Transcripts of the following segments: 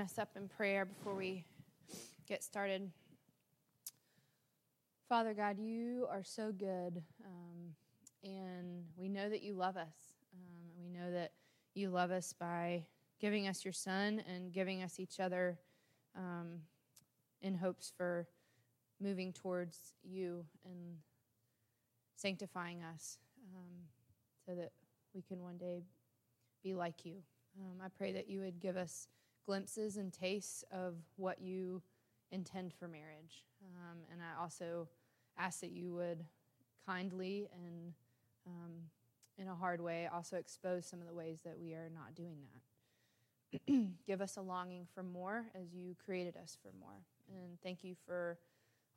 us up in prayer before we get started. Father God, you are so good, um, and we know that you love us. Um, we know that you love us by giving us your Son and giving us each other um, in hopes for moving towards you and sanctifying us um, so that we can one day be like you. Um, I pray that you would give us glimpses and tastes of what you intend for marriage. Um, and I also ask that you would kindly and um, in a hard way also expose some of the ways that we are not doing that. Give us a longing for more as you created us for more. And thank you for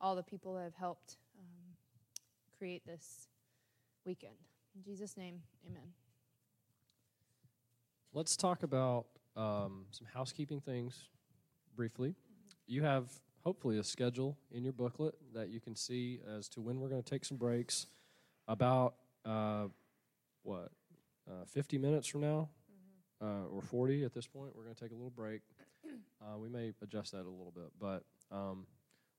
all the people that have helped um, create this weekend. In Jesus' name, amen. Let's talk about um, some housekeeping things briefly. You have hopefully a schedule in your booklet that you can see as to when we're going to take some breaks. About uh, what, uh, 50 minutes from now, uh, or 40 at this point, we're going to take a little break. Uh, we may adjust that a little bit, but um,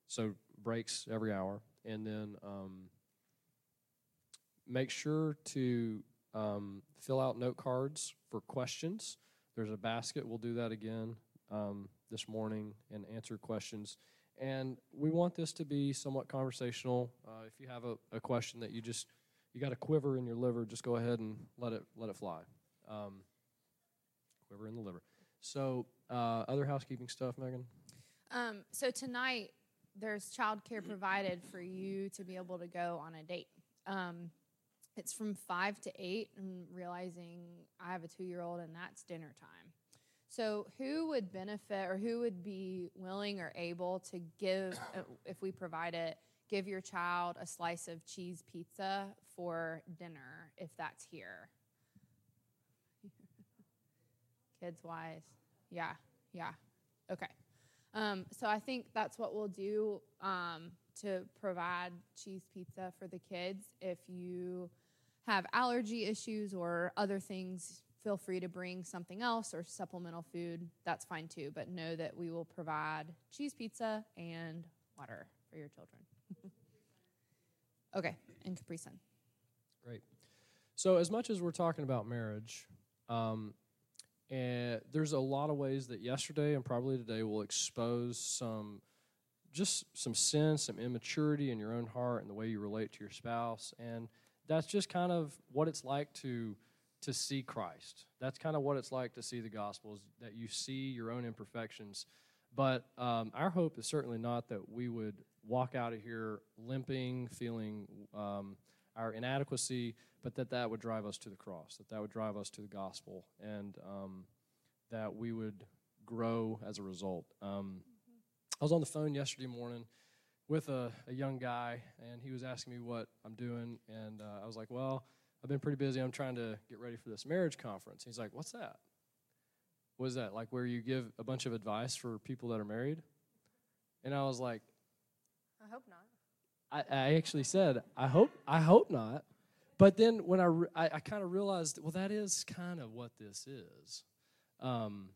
so breaks every hour, and then um, make sure to um, fill out note cards for questions. There's a basket. We'll do that again um, this morning and answer questions. And we want this to be somewhat conversational. Uh, if you have a, a, question that you just you got a quiver in your liver, just go ahead and let it let it fly. Um, quiver in the liver. So, uh, other housekeeping stuff, Megan. Um, so tonight there's childcare provided for you to be able to go on a date. Um, it's from five to eight, and realizing I have a two year old and that's dinner time. So, who would benefit or who would be willing or able to give, uh, if we provide it, give your child a slice of cheese pizza for dinner if that's here? Kids wise. Yeah, yeah. Okay. Um, so, I think that's what we'll do um, to provide cheese pizza for the kids. If you have allergy issues or other things, feel free to bring something else or supplemental food. That's fine too. But know that we will provide cheese pizza and water for your children. okay, and Capri Sun. Great. So, as much as we're talking about marriage, um, and there's a lot of ways that yesterday and probably today will expose some just some sin, some immaturity in your own heart and the way you relate to your spouse. And that's just kind of what it's like to to see Christ. That's kind of what it's like to see the gospel is that you see your own imperfections. But um, our hope is certainly not that we would walk out of here limping, feeling um, our inadequacy, but that that would drive us to the cross, that that would drive us to the gospel, and um, that we would grow as a result. Um, I was on the phone yesterday morning with a, a, young guy, and he was asking me what I'm doing, and uh, I was like, "Well, I've been pretty busy. I'm trying to get ready for this marriage conference." He's like, "What's that? What is that? Like where you give a bunch of advice for people that are married?" And I was like, "I hope not." I, I actually said, "I hope I hope not." But then when I re- I, I kind of realized, well, that is kind of what this is, um,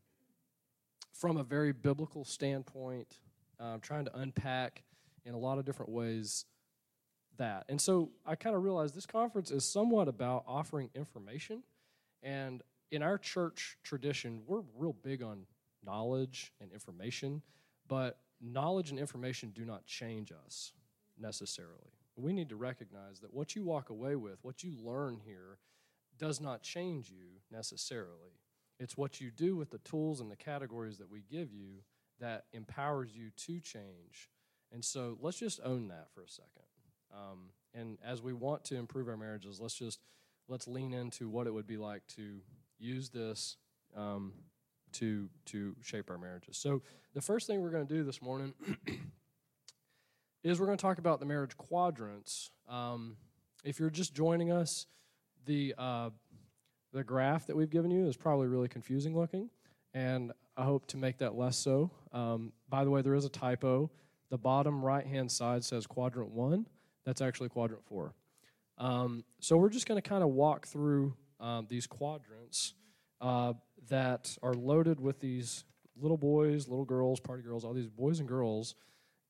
from a very biblical standpoint. Uh, trying to unpack in a lot of different ways that. And so I kind of realized this conference is somewhat about offering information. And in our church tradition, we're real big on knowledge and information, but knowledge and information do not change us necessarily. We need to recognize that what you walk away with, what you learn here, does not change you necessarily. It's what you do with the tools and the categories that we give you that empowers you to change and so let's just own that for a second. Um, and as we want to improve our marriages, let's just let's lean into what it would be like to use this um, to to shape our marriages. So the first thing we're going to do this morning is we're going to talk about the marriage quadrants. Um, if you're just joining us, the uh, the graph that we've given you is probably really confusing looking, and I hope to make that less so. Um, by the way, there is a typo. The bottom right hand side says quadrant one. That's actually quadrant four. Um, so we're just going to kind of walk through um, these quadrants uh, that are loaded with these little boys, little girls, party girls, all these boys and girls,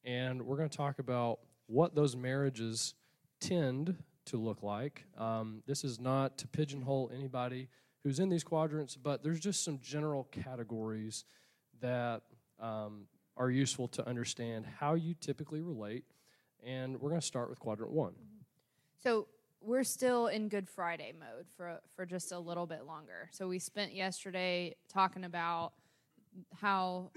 and we're going to talk about what those marriages tend to look like. Um, this is not to pigeonhole anybody who's in these quadrants, but there's just some general categories that um, are useful to understand how you typically relate. And we're going to start with quadrant one. Mm-hmm. So we're still in Good Friday mode for for just a little bit longer. So we spent yesterday talking about how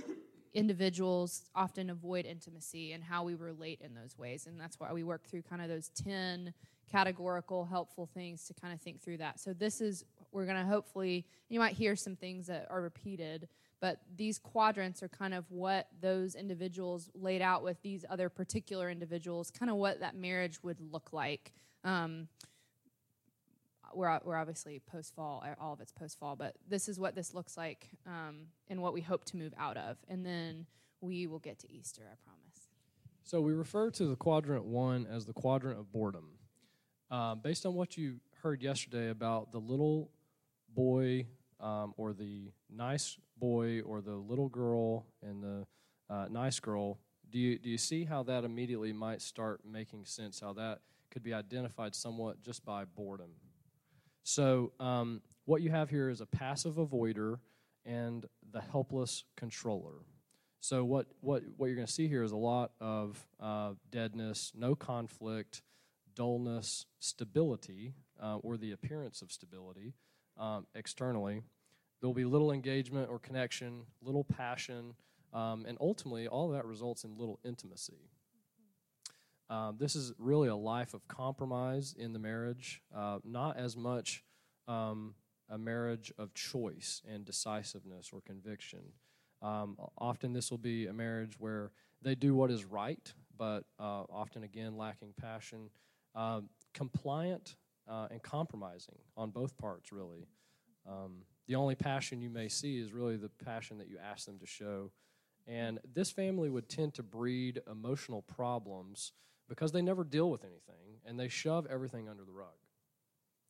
individuals often avoid intimacy and how we relate in those ways, and that's why we work through kind of those ten categorical helpful things to kind of think through that. So this is we're going to hopefully you might hear some things that are repeated but these quadrants are kind of what those individuals laid out with these other particular individuals kind of what that marriage would look like. Um, we're, we're obviously post fall all of it's post fall but this is what this looks like um, and what we hope to move out of and then we will get to easter i promise. So we refer to the quadrant one as the quadrant of boredom. Uh, based on what you heard yesterday about the little boy um, or the nice boy or the little girl and the uh, nice girl, do you, do you see how that immediately might start making sense? How that could be identified somewhat just by boredom. So, um, what you have here is a passive avoider and the helpless controller. So, what, what, what you're going to see here is a lot of uh, deadness, no conflict, dullness, stability, uh, or the appearance of stability um, externally. There will be little engagement or connection, little passion, um, and ultimately, all of that results in little intimacy. Um, this is really a life of compromise in the marriage, uh, not as much um, a marriage of choice and decisiveness or conviction. Um, often, this will be a marriage where they do what is right, but uh, often again lacking passion, uh, compliant uh, and compromising on both parts, really. The only passion you may see is really the passion that you ask them to show. And this family would tend to breed emotional problems because they never deal with anything and they shove everything under the rug.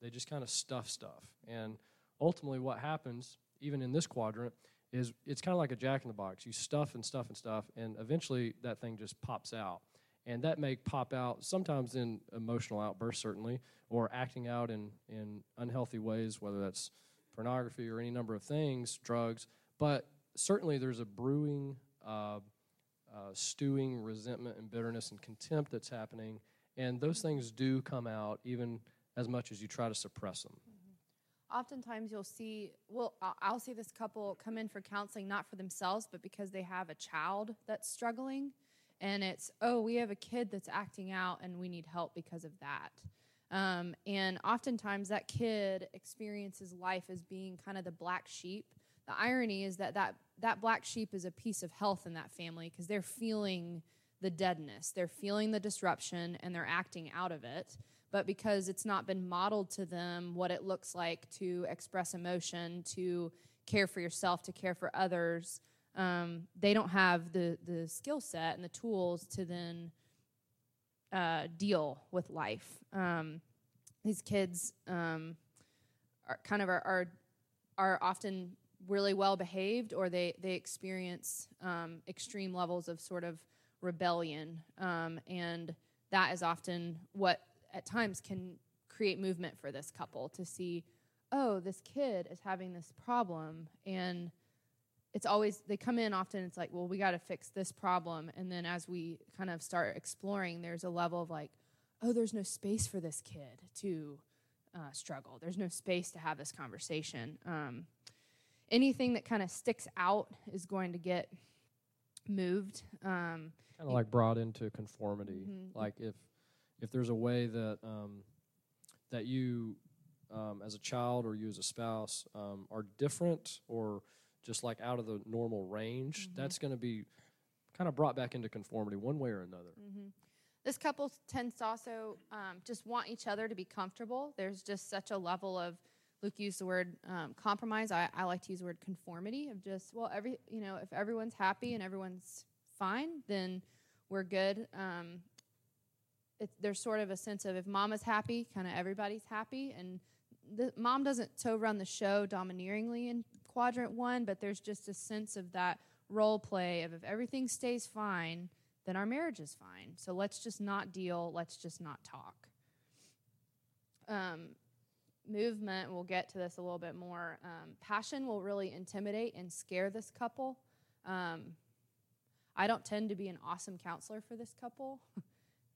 They just kind of stuff stuff. And ultimately, what happens, even in this quadrant, is it's kind of like a jack in the box. You stuff and stuff and stuff, and eventually that thing just pops out. And that may pop out sometimes in emotional outbursts, certainly, or acting out in, in unhealthy ways, whether that's pornography or any number of things, drugs, but certainly there's a brewing, uh, uh, stewing resentment and bitterness and contempt that's happening, and those things do come out even as much as you try to suppress them. Mm-hmm. Oftentimes, you'll see, well, I'll see this couple come in for counseling not for themselves, but because they have a child that's struggling. And it's, oh, we have a kid that's acting out and we need help because of that. Um, and oftentimes that kid experiences life as being kind of the black sheep. The irony is that that, that black sheep is a piece of health in that family because they're feeling the deadness, they're feeling the disruption, and they're acting out of it. But because it's not been modeled to them what it looks like to express emotion, to care for yourself, to care for others, um, they don't have the, the skill set and the tools to then uh, deal with life. Um, these kids um, are kind of are, are, are often really well behaved, or they they experience um, extreme levels of sort of rebellion, um, and that is often what at times can create movement for this couple to see, oh, this kid is having this problem, and it's always they come in often it's like well we got to fix this problem. And then as we kind of start exploring there's a level of like oh there's no space for this kid to uh, struggle. There's no space to have this conversation. Um, anything that kind of sticks out is going to get moved. Um, kind of like brought into conformity. Mm-hmm. like if if there's a way that um, that you um, as a child or you as a spouse um, are different or just like out of the normal range, mm-hmm. that's going to be kind of brought back into conformity one way or another. Mm-hmm. This couple tends to also um, just want each other to be comfortable. There's just such a level of Luke used the word um, compromise. I, I, like to use the word conformity of just well, every you know, if everyone's happy and everyone's fine, then we're good. Um, it, there's sort of a sense of if mama's happy, kind of everybody's happy, and the mom doesn't so run the show domineeringly in quadrant one, but there's just a sense of that role play of if everything stays fine, then our marriage is fine. So let's just not deal, let's just not talk. Um, movement, we'll get to this a little bit more. Um, passion will really intimidate and scare this couple. Um, I don't tend to be an awesome counselor for this couple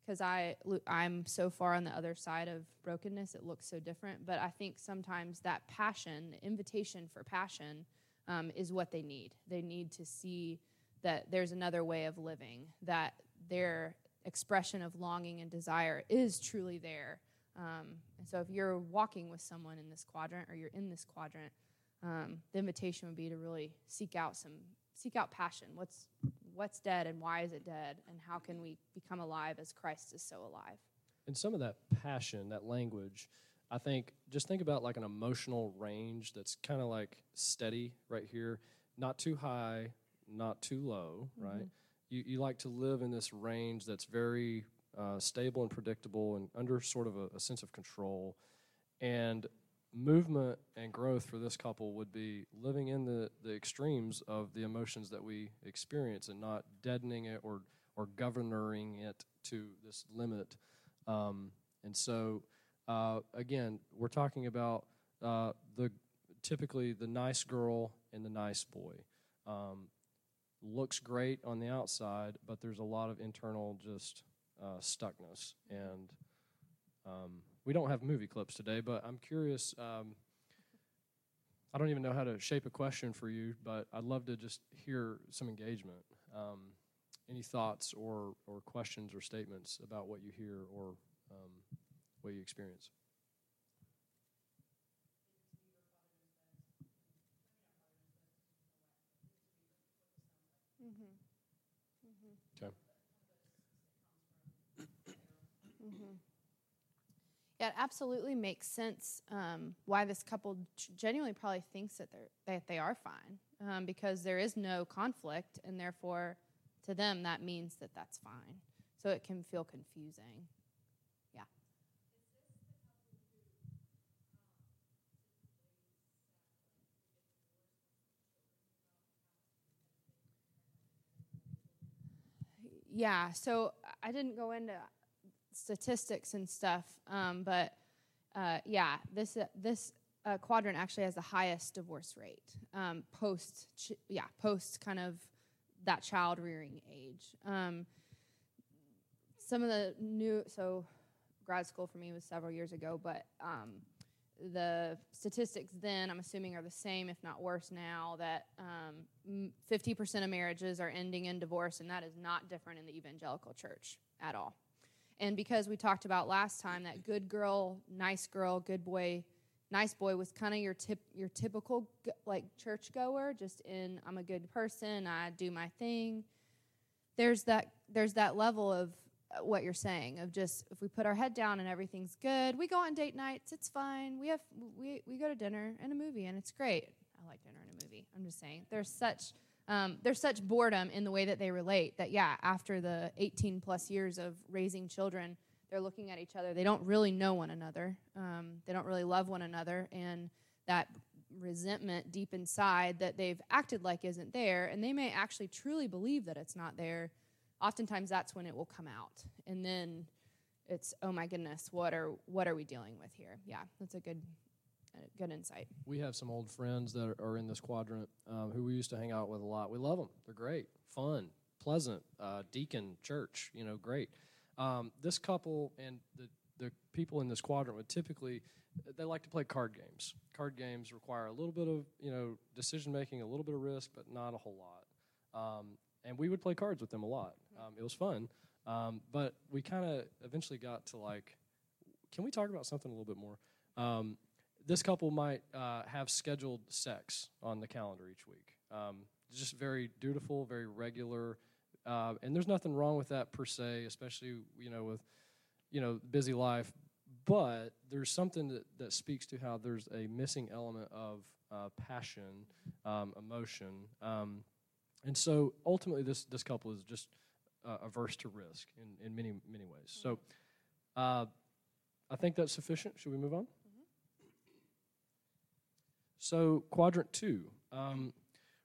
because I I'm so far on the other side of brokenness. It looks so different, but I think sometimes that passion, invitation for passion, um, is what they need. They need to see that there's another way of living, that their expression of longing and desire is truly there. Um, and so, if you're walking with someone in this quadrant or you're in this quadrant, um, the invitation would be to really seek out some seek out passion. What's what's dead and why is it dead, and how can we become alive as Christ is so alive? And some of that passion, that language, I think just think about like an emotional range that's kind of like steady right here, not too high, not too low, mm-hmm. right? You, you like to live in this range that's very uh, stable and predictable and under sort of a, a sense of control. And movement and growth for this couple would be living in the, the extremes of the emotions that we experience and not deadening it or, or governing it to this limit. Um, and so, uh, again, we're talking about uh, the typically the nice girl and the nice boy. Um, looks great on the outside, but there's a lot of internal just uh, stuckness and um, we don't have movie clips today, but I'm curious. Um, I don't even know how to shape a question for you, but I'd love to just hear some engagement. Um, any thoughts or, or questions or statements about what you hear or um, what you experience? Mm-hmm. Mm-hmm. Okay. mm-hmm. Yeah, it absolutely makes sense um, why this couple genuinely probably thinks that they're that they are fine um, because there is no conflict, and therefore, to them that means that that's fine. So it can feel confusing. Yeah. Yeah, so I didn't go into statistics and stuff, um, but uh, yeah, this uh, this uh, quadrant actually has the highest divorce rate um, post ch- yeah post kind of that child rearing age. Um, some of the new so grad school for me was several years ago, but um, the statistics then I'm assuming are the same, if not worse now. That 50% um, of marriages are ending in divorce, and that is not different in the evangelical church at all. And because we talked about last time that good girl, nice girl, good boy, nice boy was kind of your tip, your typical like church goer, just in I'm a good person, I do my thing. There's that there's that level of uh, what you're saying of just if we put our head down and everything's good, we go on date nights, it's fine. We have we we go to dinner and a movie and it's great. I like dinner and a movie. I'm just saying there's such um, there's such boredom in the way that they relate that, yeah, after the 18 plus years of raising children, they're looking at each other. They don't really know one another. Um, they don't really love one another. And that resentment deep inside that they've acted like isn't there, and they may actually truly believe that it's not there. Oftentimes, that's when it will come out. And then it's, oh my goodness, what are, what are we dealing with here? Yeah, that's a good good insight. We have some old friends that are in this quadrant um, who we used to hang out with a lot. We love them. They're great, fun, pleasant. Uh, deacon church, you know, great. Um, this couple and the the people in this quadrant would typically they like to play card games. Card games require a little bit of you know decision making, a little bit of risk, but not a whole lot. Um, and we would play cards with them a lot. Um, it was fun, um, but we kind of eventually got to like, can we talk about something a little bit more? This couple might uh, have scheduled sex on the calendar each week. Um, just very dutiful, very regular, uh, and there's nothing wrong with that per se, especially you know with you know busy life. But there's something that, that speaks to how there's a missing element of uh, passion, um, emotion, um, and so ultimately this this couple is just uh, averse to risk in, in many many ways. So uh, I think that's sufficient. Should we move on? So, quadrant two Um,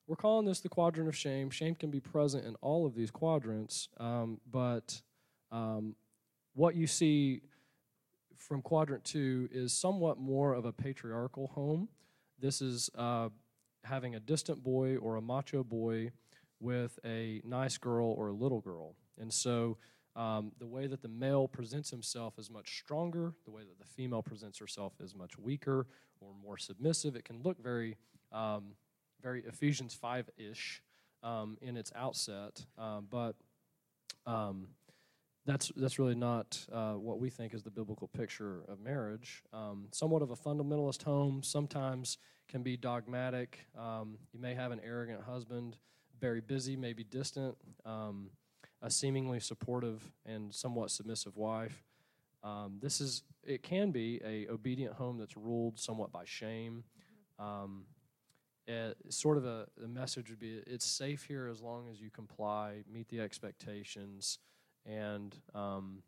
we're calling this the quadrant of shame. Shame can be present in all of these quadrants, um, but um, what you see from quadrant two is somewhat more of a patriarchal home. This is uh, having a distant boy or a macho boy with a nice girl or a little girl. And so um, the way that the male presents himself is much stronger, the way that the female presents herself is much weaker or more submissive. It can look very, um, very Ephesians 5 ish um, in its outset, um, but um, that's, that's really not uh, what we think is the biblical picture of marriage. Um, somewhat of a fundamentalist home, sometimes can be dogmatic. you may have an arrogant husband, very busy, maybe distant a seemingly supportive and somewhat submissive wife. Um, this is it can be a obedient home that's ruled somewhat by shame. Um, it, sort of a the message would be it's safe here as long as you comply, meet the expectations, and um,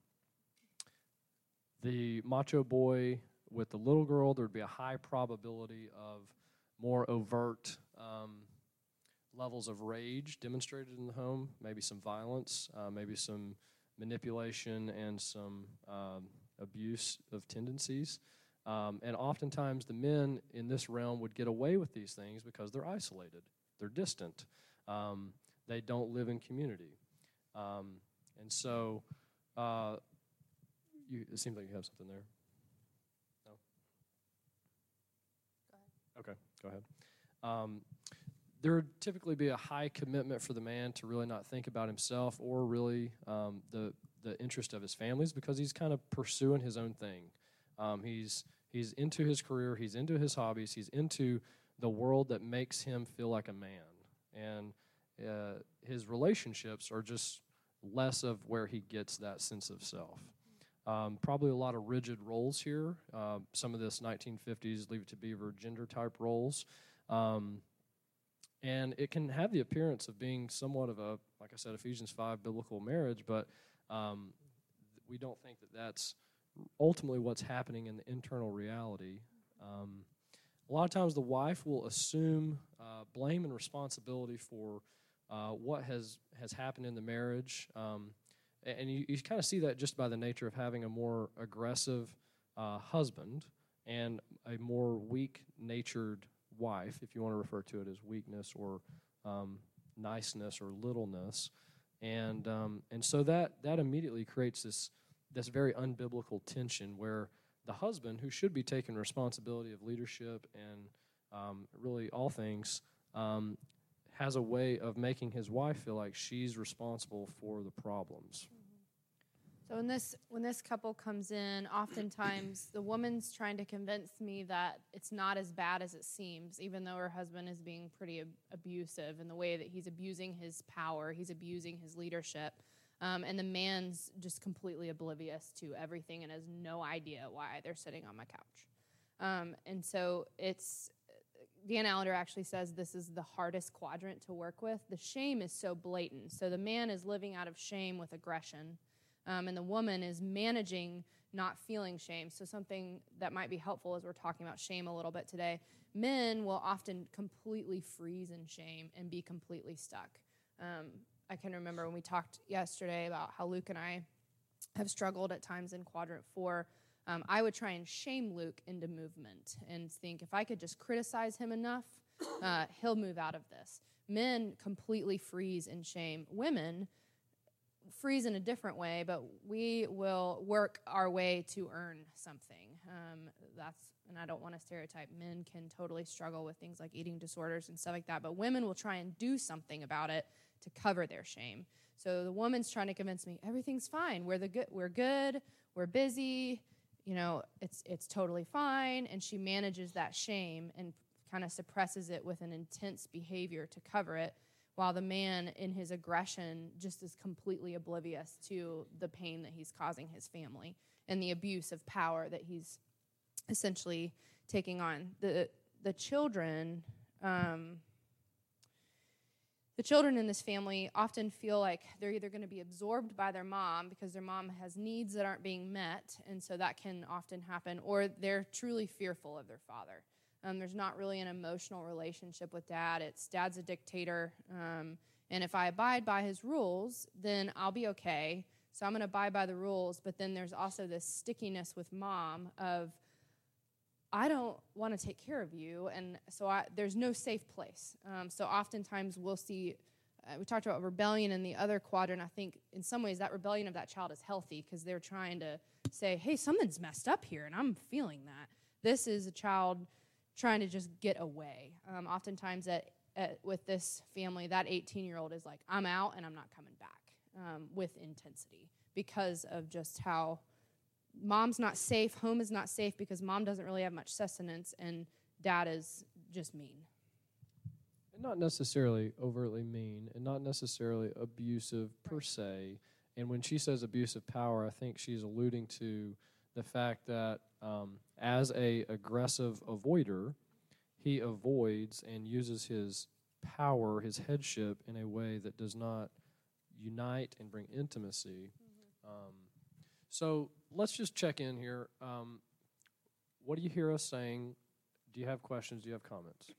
the macho boy with the little girl, there would be a high probability of more overt um, levels of rage demonstrated in the home, maybe some violence, uh, maybe some manipulation, and some um, abuse of tendencies. Um, and oftentimes, the men in this realm would get away with these things because they're isolated, they're distant, um, they don't live in community. Um, and so, uh, you, it seems like you have something there. No? Go ahead. Okay, go ahead. There would typically be a high commitment for the man to really not think about himself or really um, the the interest of his families because he's kind of pursuing his own thing. Um, he's he's into his career, he's into his hobbies, he's into the world that makes him feel like a man, and uh, his relationships are just less of where he gets that sense of self. Um, probably a lot of rigid roles here. Uh, some of this 1950s Leave It to Beaver gender type roles. Um, and it can have the appearance of being somewhat of a, like I said, Ephesians 5 biblical marriage, but um, we don't think that that's ultimately what's happening in the internal reality. Um, a lot of times the wife will assume uh, blame and responsibility for uh, what has, has happened in the marriage. Um, and you, you kind of see that just by the nature of having a more aggressive uh, husband and a more weak natured wife, if you want to refer to it as weakness or um, niceness or littleness, and um, and so that that immediately creates this this very unbiblical tension where the husband, who should be taking responsibility of leadership and um, really all things, um, has a way of making his wife feel like she's responsible for the problems. So when this when this couple comes in, oftentimes the woman's trying to convince me that it's not as bad as it seems, even though her husband is being pretty ab- abusive in the way that he's abusing his power, he's abusing his leadership, um, and the man's just completely oblivious to everything and has no idea why they're sitting on my couch. Um, and so it's Dan Allender actually says this is the hardest quadrant to work with. The shame is so blatant. So the man is living out of shame with aggression um, and the woman is managing not feeling shame. So, something that might be helpful as we're talking about shame a little bit today men will often completely freeze in shame and be completely stuck. Um, I can remember when we talked yesterday about how Luke and I have struggled at times in quadrant four. Um, I would try and shame Luke into movement and think if I could just criticize him enough, uh, he'll move out of this. Men completely freeze in shame. Women freeze in a different way, but we will work our way to earn something. Um, that's, and I don't want to stereotype. Men can totally struggle with things like eating disorders and stuff like that, but women will try and do something about it to cover their shame. So the woman's trying to convince me everything's fine. We're the good. We're good. We're busy. You know, it's it's totally fine. And she manages that shame and kind of suppresses it with an intense behavior to cover it while the man in his aggression just is completely oblivious to the pain that he's causing his family and the abuse of power that he's essentially taking on. The the children um, the children in this family often feel like they're either going to be absorbed by their mom because their mom has needs that aren't being met and so that can often happen or they're truly fearful of their father Um, there's not really an emotional relationship with dad. It's dad's a dictator. Um, and if I abide by his rules, then I'll be okay. So I'm going to abide by the rules. But then there's also this stickiness with mom of, I don't want to take care of you. And so I, there's no safe place. Um, so oftentimes we'll see, uh, we talked about rebellion in the other quadrant. I think in some ways that rebellion of that child is healthy because they're trying to say, hey, something's messed up here and I'm feeling that. This is a child trying to just get away. Um, oftentimes at, at, with this family, that 18 year old is like, I'm out and I'm not coming back um, with intensity because of just how mom's not safe, home is not safe because mom doesn't really have much sustenance, and dad is just mean. And not necessarily overtly mean, and not necessarily abusive per Right. se. And when she says abusive power, I think she's alluding to the fact that um, as a aggressive avoider, he avoids and uses his power, his headship, in a way that does not unite and bring intimacy. Um, so let's just check in here. Um, what do you hear us saying? Do you have questions? Do you have comments?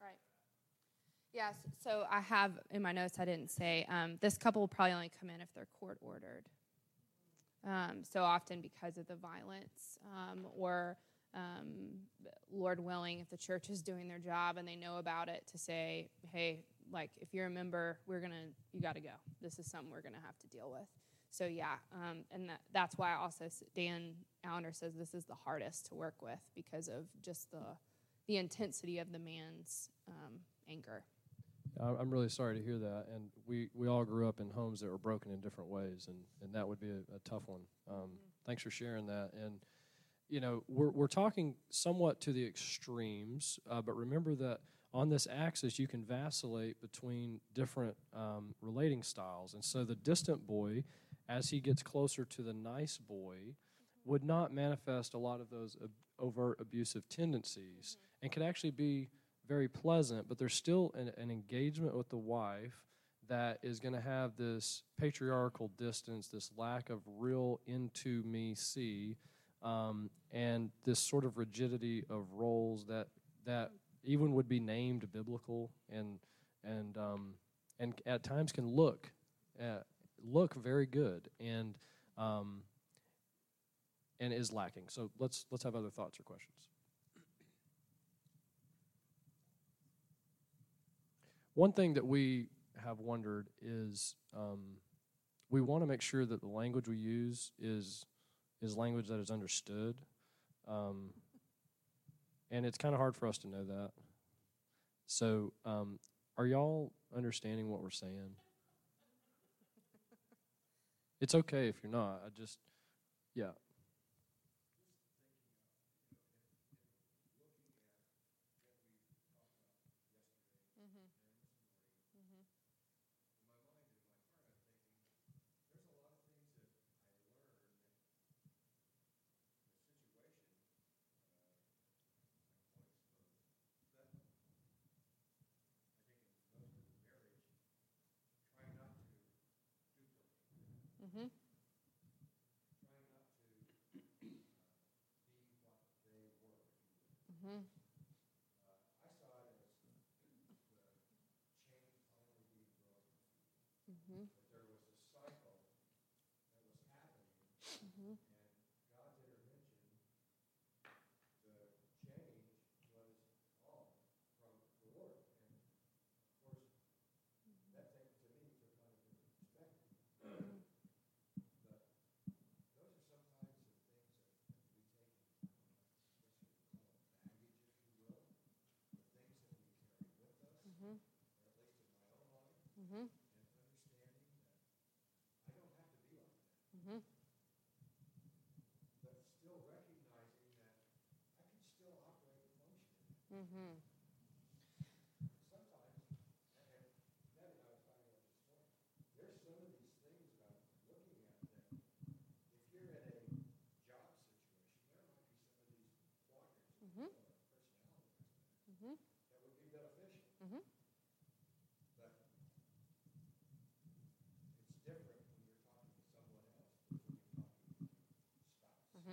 Right. Yes. So I have in my notes. I didn't say um, this couple will probably only come in if they're court ordered. Um, so often because of the violence, um, or um, Lord willing, if the church is doing their job and they know about it, to say, hey, like if you're a member, we're gonna, you got to go. This is something we're gonna have to deal with. So yeah, um, and that, that's why also Dan Allender says this is the hardest to work with because of just the the intensity of the man's um, anger. I- I'm really sorry to hear that, and we, we all grew up in homes that were broken in different ways, and, and that would be a, a tough one. Um, Thanks for sharing that. And you know, we're we're talking somewhat to the extremes, uh, but remember that on this axis you can vacillate between different um, relating styles, and so the distant boy, as he gets closer to the nice boy, would not manifest a lot of those ob- overt abusive tendencies, and could actually be very pleasant, but there's still an, an engagement with the wife that is going to have this patriarchal distance, this lack of real into me see, um, and this sort of rigidity of roles that that even would be named biblical and and um, and at times can look uh, look very good and um, and is lacking. So let's let's have other thoughts or questions. One thing that we have wondered is um, we want to make sure that the language we use is is language that is understood, um, and it's kind of hard for us to know that. So, um, are y'all understanding what we're saying? It's okay if you're not. I just, yeah. Mm-hmm. There was a cycle that was happening, mm-hmm. and God's intervention, the change was all from the Lord. And of course, mm-hmm. that thing to me took on a different perspective. but those are sometimes the things that, that we take in baggage, if you will, the things that we carry with us. Mm-hmm. Mm-hmm. Mm-hmm. But still recognizing that I can still operate emotionally. Mm-hmm. Sometimes, and Ned and I was finding out this morning, there's some of these things about looking at that if you're in a job situation, there might be some of these quadrants mm-hmm. or personality mm-hmm. that would be beneficial. Mm-hmm.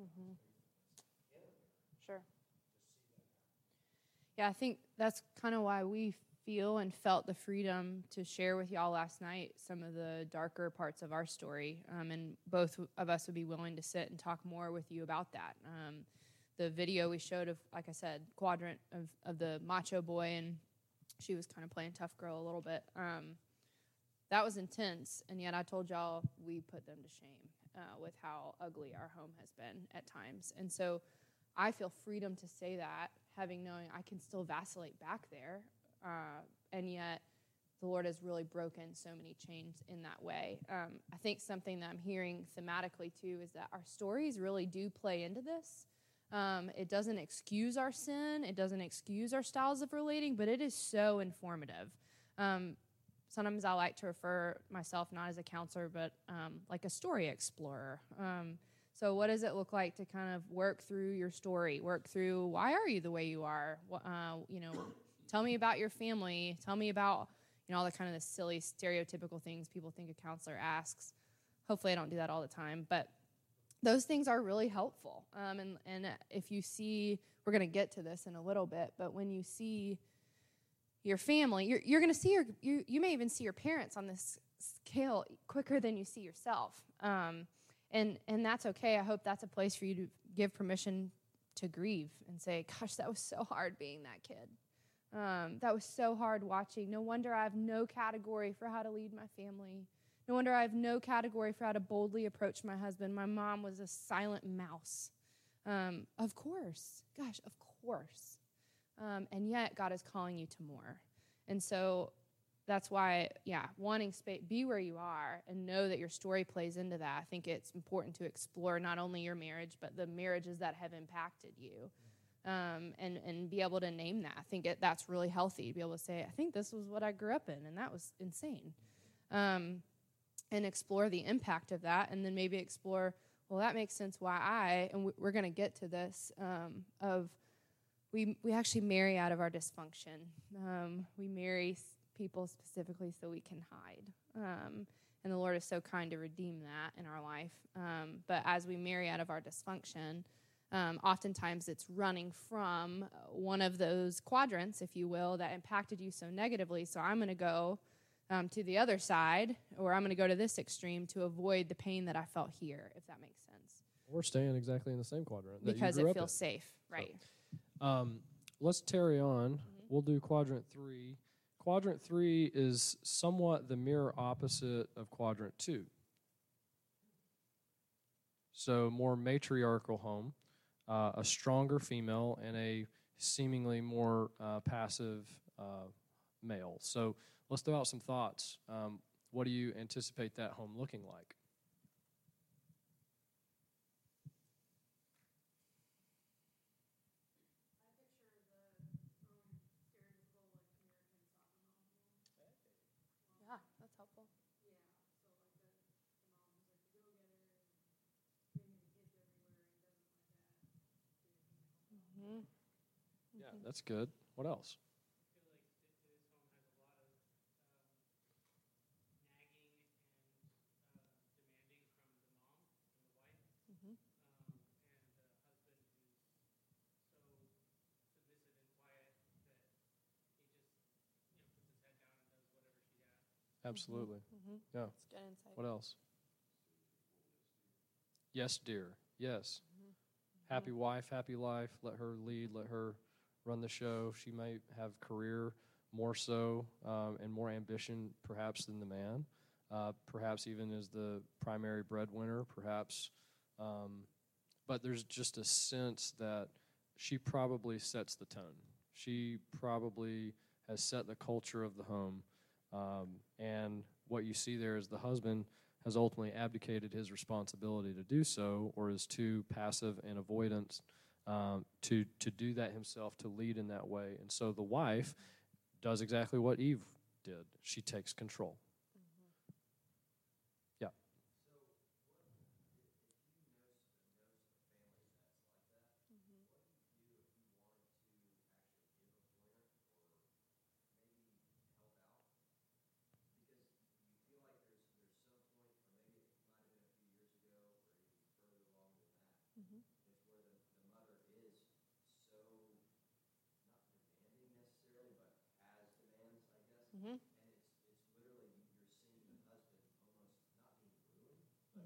Mm-hmm. Sure. Yeah, I think that's kind of why we feel and felt the freedom to share with y'all last night some of the darker parts of our story. Um, and both of us would be willing to sit and talk more with you about that. Um, the video we showed of, like I said, quadrant of, of the macho boy, and she was kind of playing tough girl a little bit. Um, that was intense, and yet I told y'all we put them to shame uh, with how ugly our home has been at times. And so I feel freedom to say that, having knowing I can still vacillate back there, uh, and yet the Lord has really broken so many chains in that way. Um, I think something that I'm hearing thematically too is that our stories really do play into this. Um, it doesn't excuse our sin, it doesn't excuse our styles of relating, but it is so informative. Um, sometimes I like to refer myself not as a counselor, but um, like a story explorer. Um, so, what does it look like to kind of work through your story, work through why are you the way you are? Uh, you know, tell me about your family. Tell me about you know all the kind of the silly stereotypical things people think a counselor asks. Hopefully, I don't do that all the time, but those things are really helpful. Um, and and if you see, we're going to get to this in a little bit, but when you see your family, you're, you're going to see your, you, you may even see your parents on this scale quicker than you see yourself. Um, and, and that's okay. I hope that's a place for you to give permission to grieve and say, gosh, that was so hard being that kid. Um, that was so hard watching. No wonder I have no category for how to lead my family. No wonder I have no category for how to boldly approach my husband. My mom was a silent mouse. Um, of course. Gosh, of course. Um, and yet, God is calling you to more. And so that's why, yeah, wanting space, be where you are and know that your story plays into that. I think it's important to explore not only your marriage, but the marriages that have impacted you. Um, and, and be able to name that. I think it, that's really healthy to be able to say, I think this was what I grew up in, and that was insane. Um, and explore the impact of that, and then maybe explore, well, that makes sense why I, and we're going to get to this, um, of we, we actually marry out of our dysfunction. Um, we marry people specifically so we can hide. Um, and the Lord is so kind to redeem that in our life. Um, but as we marry out of our dysfunction, um, oftentimes it's running from one of those quadrants, if you will, that impacted you so negatively. So I'm going to go um, to the other side, or I'm going to go to this extreme to avoid the pain that I felt here, if that makes sense. We're staying exactly in the same quadrant because it feels safe, right? So um, let's carry on. Mm-hmm. We'll do quadrant three. Quadrant three is somewhat the mirror opposite of quadrant two. So, more matriarchal home, uh, a stronger female, and a seemingly more uh, passive uh, male. So, let's throw out some thoughts. Um, what do you anticipate that home looking like? Yeah, that's good. What else? Absolutely. Mm-hmm. Yeah. What else? Yes, dear. Yes. Mm-hmm. Happy wife, happy life. Let her lead. Let her run the show. She may have career more so um, and more ambition, perhaps, than the man. Uh, perhaps even as the primary breadwinner. Perhaps, um, but there's just a sense that she probably sets the tone. She probably has set the culture of the home. Um, and what you see there is the husband has ultimately abdicated his responsibility to do so, or is too passive and avoidant um, to to do that himself, to lead in that way. And so the wife does exactly what Eve did. She takes control. Yeah. Mm-hmm.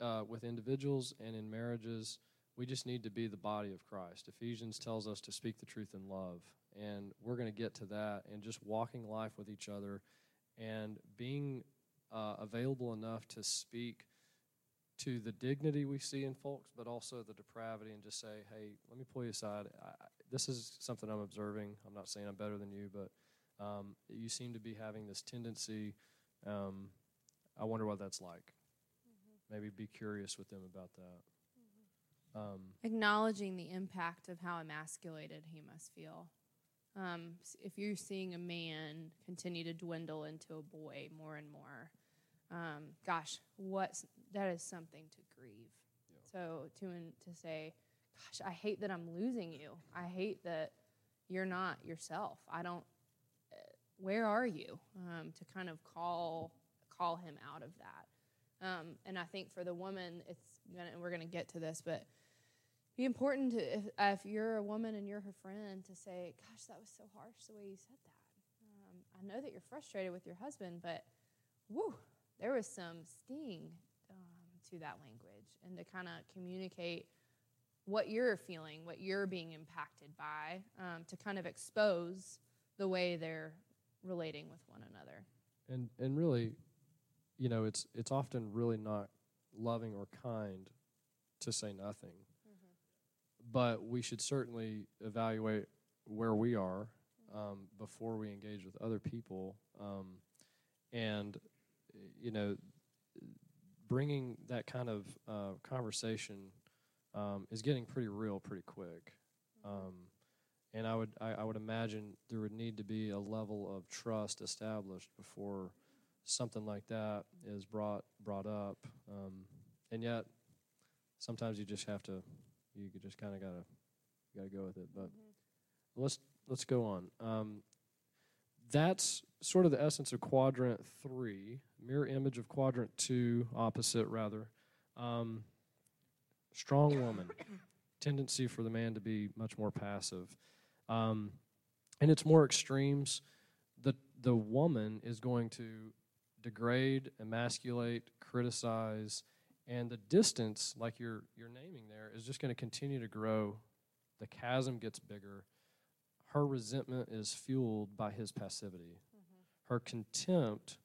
uh, with individuals and in marriages, we just need to be the body of Christ. Ephesians tells us to speak the truth in love, and we're going to get to that. And just walking life with each other, and being uh, available enough to speak to the dignity we see in folks, but also the depravity, and just say, "Hey, let me pull you aside. I, this is something I'm observing. I'm not saying I'm better than you, but um, you seem to be having this tendency. Um, I wonder what that's like. Maybe be curious with them about that. Um, Acknowledging the impact of how emasculated he must feel. Um, if you're seeing a man continue to dwindle into a boy more and more, um, gosh, what's that is something to grieve. So to to say, gosh, I hate that I'm losing you. I hate that you're not yourself. I don't. Uh, where are you? Um, to kind of call call him out of that. Um, and I think for the woman, it's gonna. And we're gonna get to this, but be important to if, if you're a woman and you're her friend to say, "Gosh, that was so harsh the way you said that." Um, I know that you're frustrated with your husband, but woo, there was some sting um, to that language, and to kind of communicate what you're feeling, what you're being impacted by, um, to kind of expose the way they're relating with one another. and and really, you know, it's it's often really not loving or kind to say nothing. But we should certainly evaluate where we are um, before we engage with other people, um, and you know, bringing that kind of uh, conversation um, is getting pretty real pretty quick. Um, and I would I, I would imagine there would need to be a level of trust established before something like that is brought brought up. Um, and yet, sometimes you just have to you just kind of gotta gotta go with it. But let's let's go on. Um, that's sort of the essence of quadrant three, mirror image of quadrant two, opposite rather. Um, strong woman, tendency for the man to be much more passive. Um, and it's more extremes. The the woman is going to degrade, emasculate, criticize, and the distance, like you're you're naming there, is just going to continue to grow. The chasm gets bigger. Her resentment is fueled by his passivity. Her contempt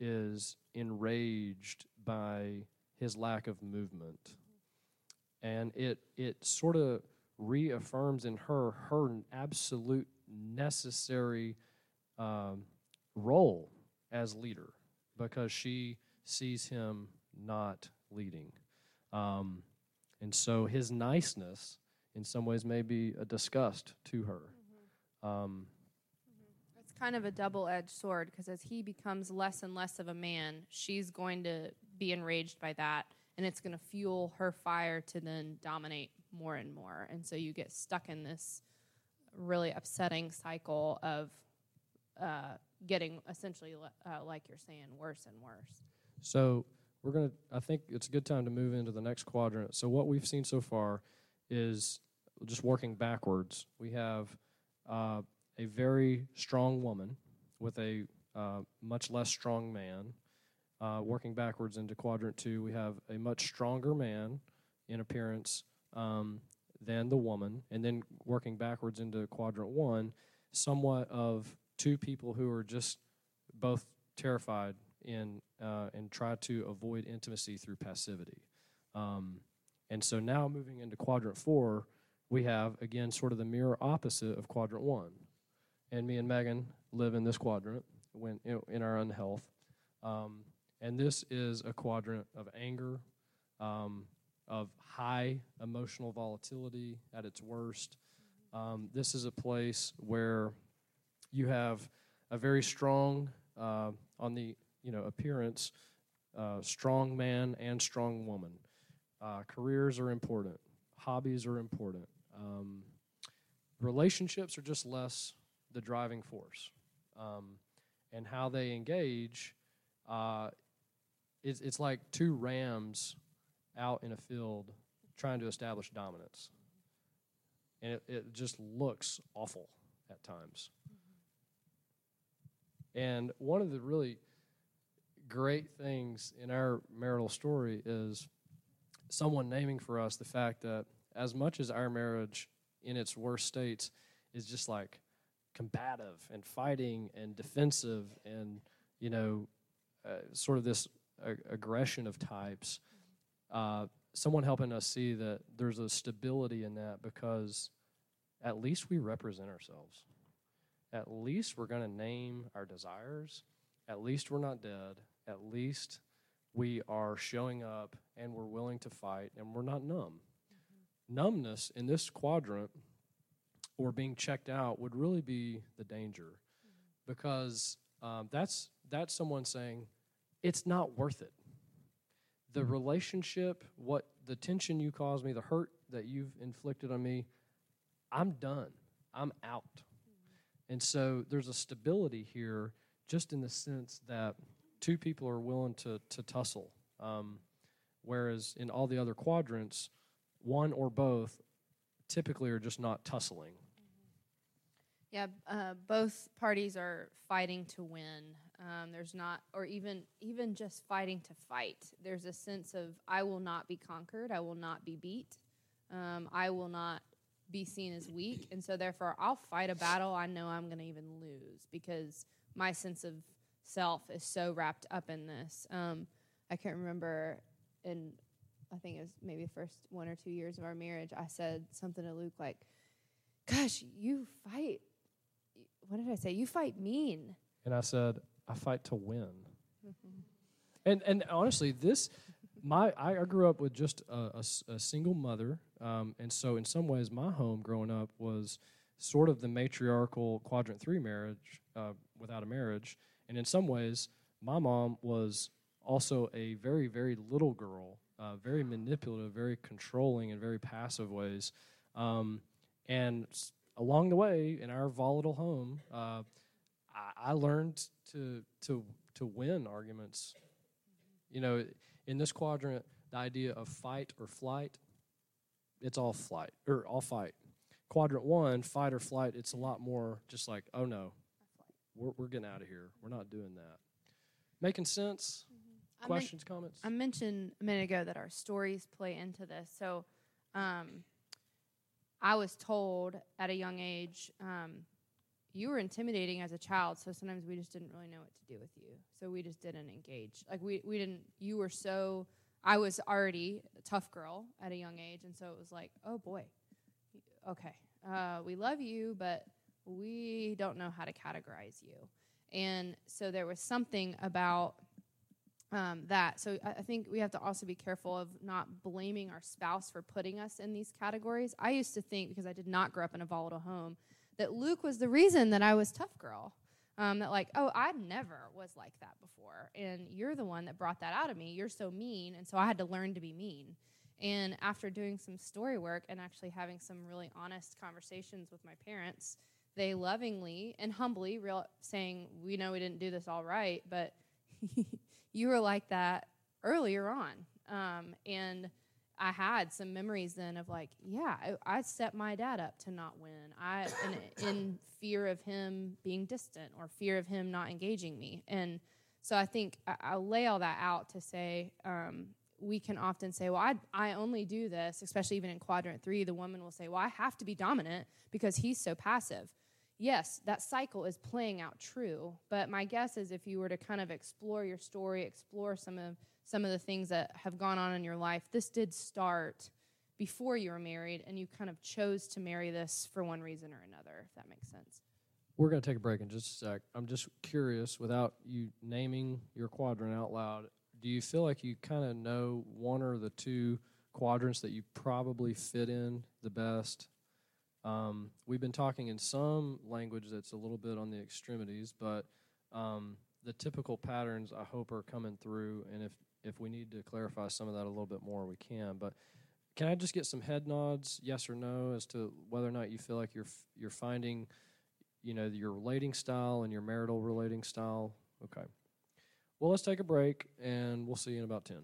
is enraged by his lack of movement. And it it sort of reaffirms in her her absolute necessary um, role as leader because she sees him not leading. Um, and so his niceness, in some ways, may be a disgust to her. Um, It's kind of a double edged sword because as he becomes less and less of a man, she's going to be enraged by that. And it's going to fuel her fire to then dominate more and more. And so you get stuck in this really upsetting cycle of uh, getting essentially, uh, like you're saying, worse and worse. So we're gonna. I think it's a good time to move into the next quadrant. So what we've seen so far is just working backwards. We have uh, a very strong woman with a uh, much less strong man. Uh, working backwards into quadrant two, we have a much stronger man in appearance um, than the woman, and then working backwards into quadrant one, somewhat of two people who are just both terrified in uh, and try to avoid intimacy through passivity. Um, and so now moving into quadrant four, we have again sort of the mirror opposite of quadrant one. And me and Megan live in this quadrant when in, in our unhealth. Um, and this is a quadrant of anger, um, of high emotional volatility at its worst. Um, this is a place where you have a very strong, uh, on the you know appearance, uh, strong man and strong woman. Uh, careers are important. Hobbies are important. Um, relationships are just less the driving force. Um, and how they engage, uh, it's, it's like two rams out in a field trying to establish dominance. And it, it just looks awful at times. And one of the really great things in our marital story is someone naming for us the fact that as much as our marriage in its worst states is just like combative and fighting and defensive and you know uh, sort of this uh, aggression of types uh, someone helping us see that there's a stability in that because at least we represent ourselves at least we're going to name our desires at least we're not dead at least we are showing up and we're willing to fight and we're not numb. Mm-hmm. Numbness in this quadrant or being checked out would really be the danger mm-hmm. because um, that's, that's someone saying, it's not worth it. The relationship, what the tension you caused me, the hurt that you've inflicted on me, I'm done. I'm out. Mm-hmm. And so there's a stability here just in the sense that two people are willing to, to tussle. Um, whereas in all the other quadrants, one or both typically are just not tussling. Yeah, uh, both parties are fighting to win. Um, there's not, or even even just fighting to fight. There's a sense of I will not be conquered. I will not be beat. Um, I will not be seen as weak, and so therefore I'll fight a battle I know I'm going to even lose because my sense of self is so wrapped up in this. Um, I can't remember in I think it was maybe the first one or two years of our marriage, I said something to Luke like, Gosh, you fight. What did I say? You fight mean. And I said, I fight to win. Mm-hmm. And and honestly, this, my I, grew up with just a, a, a single mother, um, and so in some ways, my home growing up was sort of the matriarchal quadrant three marriage uh, without a marriage, and in some ways, my mom was also a very, very little girl, uh, very manipulative, very controlling, in very passive ways. Um, and along the way, in our volatile home, uh, I, I learned to to to win arguments. You know, in this quadrant, the idea of fight or flight, it's all flight or all fight. Quadrant one, fight or flight, it's a lot more just like, oh no, we're, we're getting out of here. We're not doing that. Making sense? Mm-hmm. Questions, I men- comments? I mentioned a minute ago that our stories play into this. So um, I was told at a young age, um, you were intimidating as a child, so sometimes we just didn't really know what to do with you. So we just didn't engage. Like we, we didn't, you were so, I was already a tough girl at a young age, and so it was like, oh boy, okay, uh, we love you, but we don't know how to categorize you. And so there was something about um, that. So I, I think we have to also be careful of not blaming our spouse for putting us in these categories. I used to think, because I did not grow up in a volatile home, that Luke was the reason that I was tough girl. Um, that like, oh, I never was like that before, and you're the one that brought that out of me. You're so mean, and so I had to learn to be mean. And after doing some story work and actually having some really honest conversations with my parents, they lovingly and humbly real saying, "We know we didn't do this all right, but you were like that earlier on." Um, and I had some memories then of like, yeah, I, I, set my dad up to not win. I in, in fear of him being distant or fear of him not engaging me, and so I think I, will lay all that out to say um, we can often say, well, I, I only do this, especially even in quadrant three, the woman will say, well, I have to be dominant because he's so passive yes, that cycle is playing out true. But my guess is if you were to kind of explore your story, explore some of some of the things that have gone on in your life, this did start before you were married, and you kind of chose to marry this for one reason or another. If that makes sense. We're going to take a break in just a sec. I'm just curious, without you naming your quadrant out loud, do you feel like you kind of know one or the two quadrants that you probably fit in the best? Um, we've been talking in some language that's a little bit on the extremities, but um, the typical patterns I hope are coming through. And if if we need to clarify some of that a little bit more, we can. But can I just get some head nods, yes or no, as to whether or not you feel like you're you're finding you know, your relating style and your marital relating style. Okay. Well, let's take a break and we'll see you in about 10.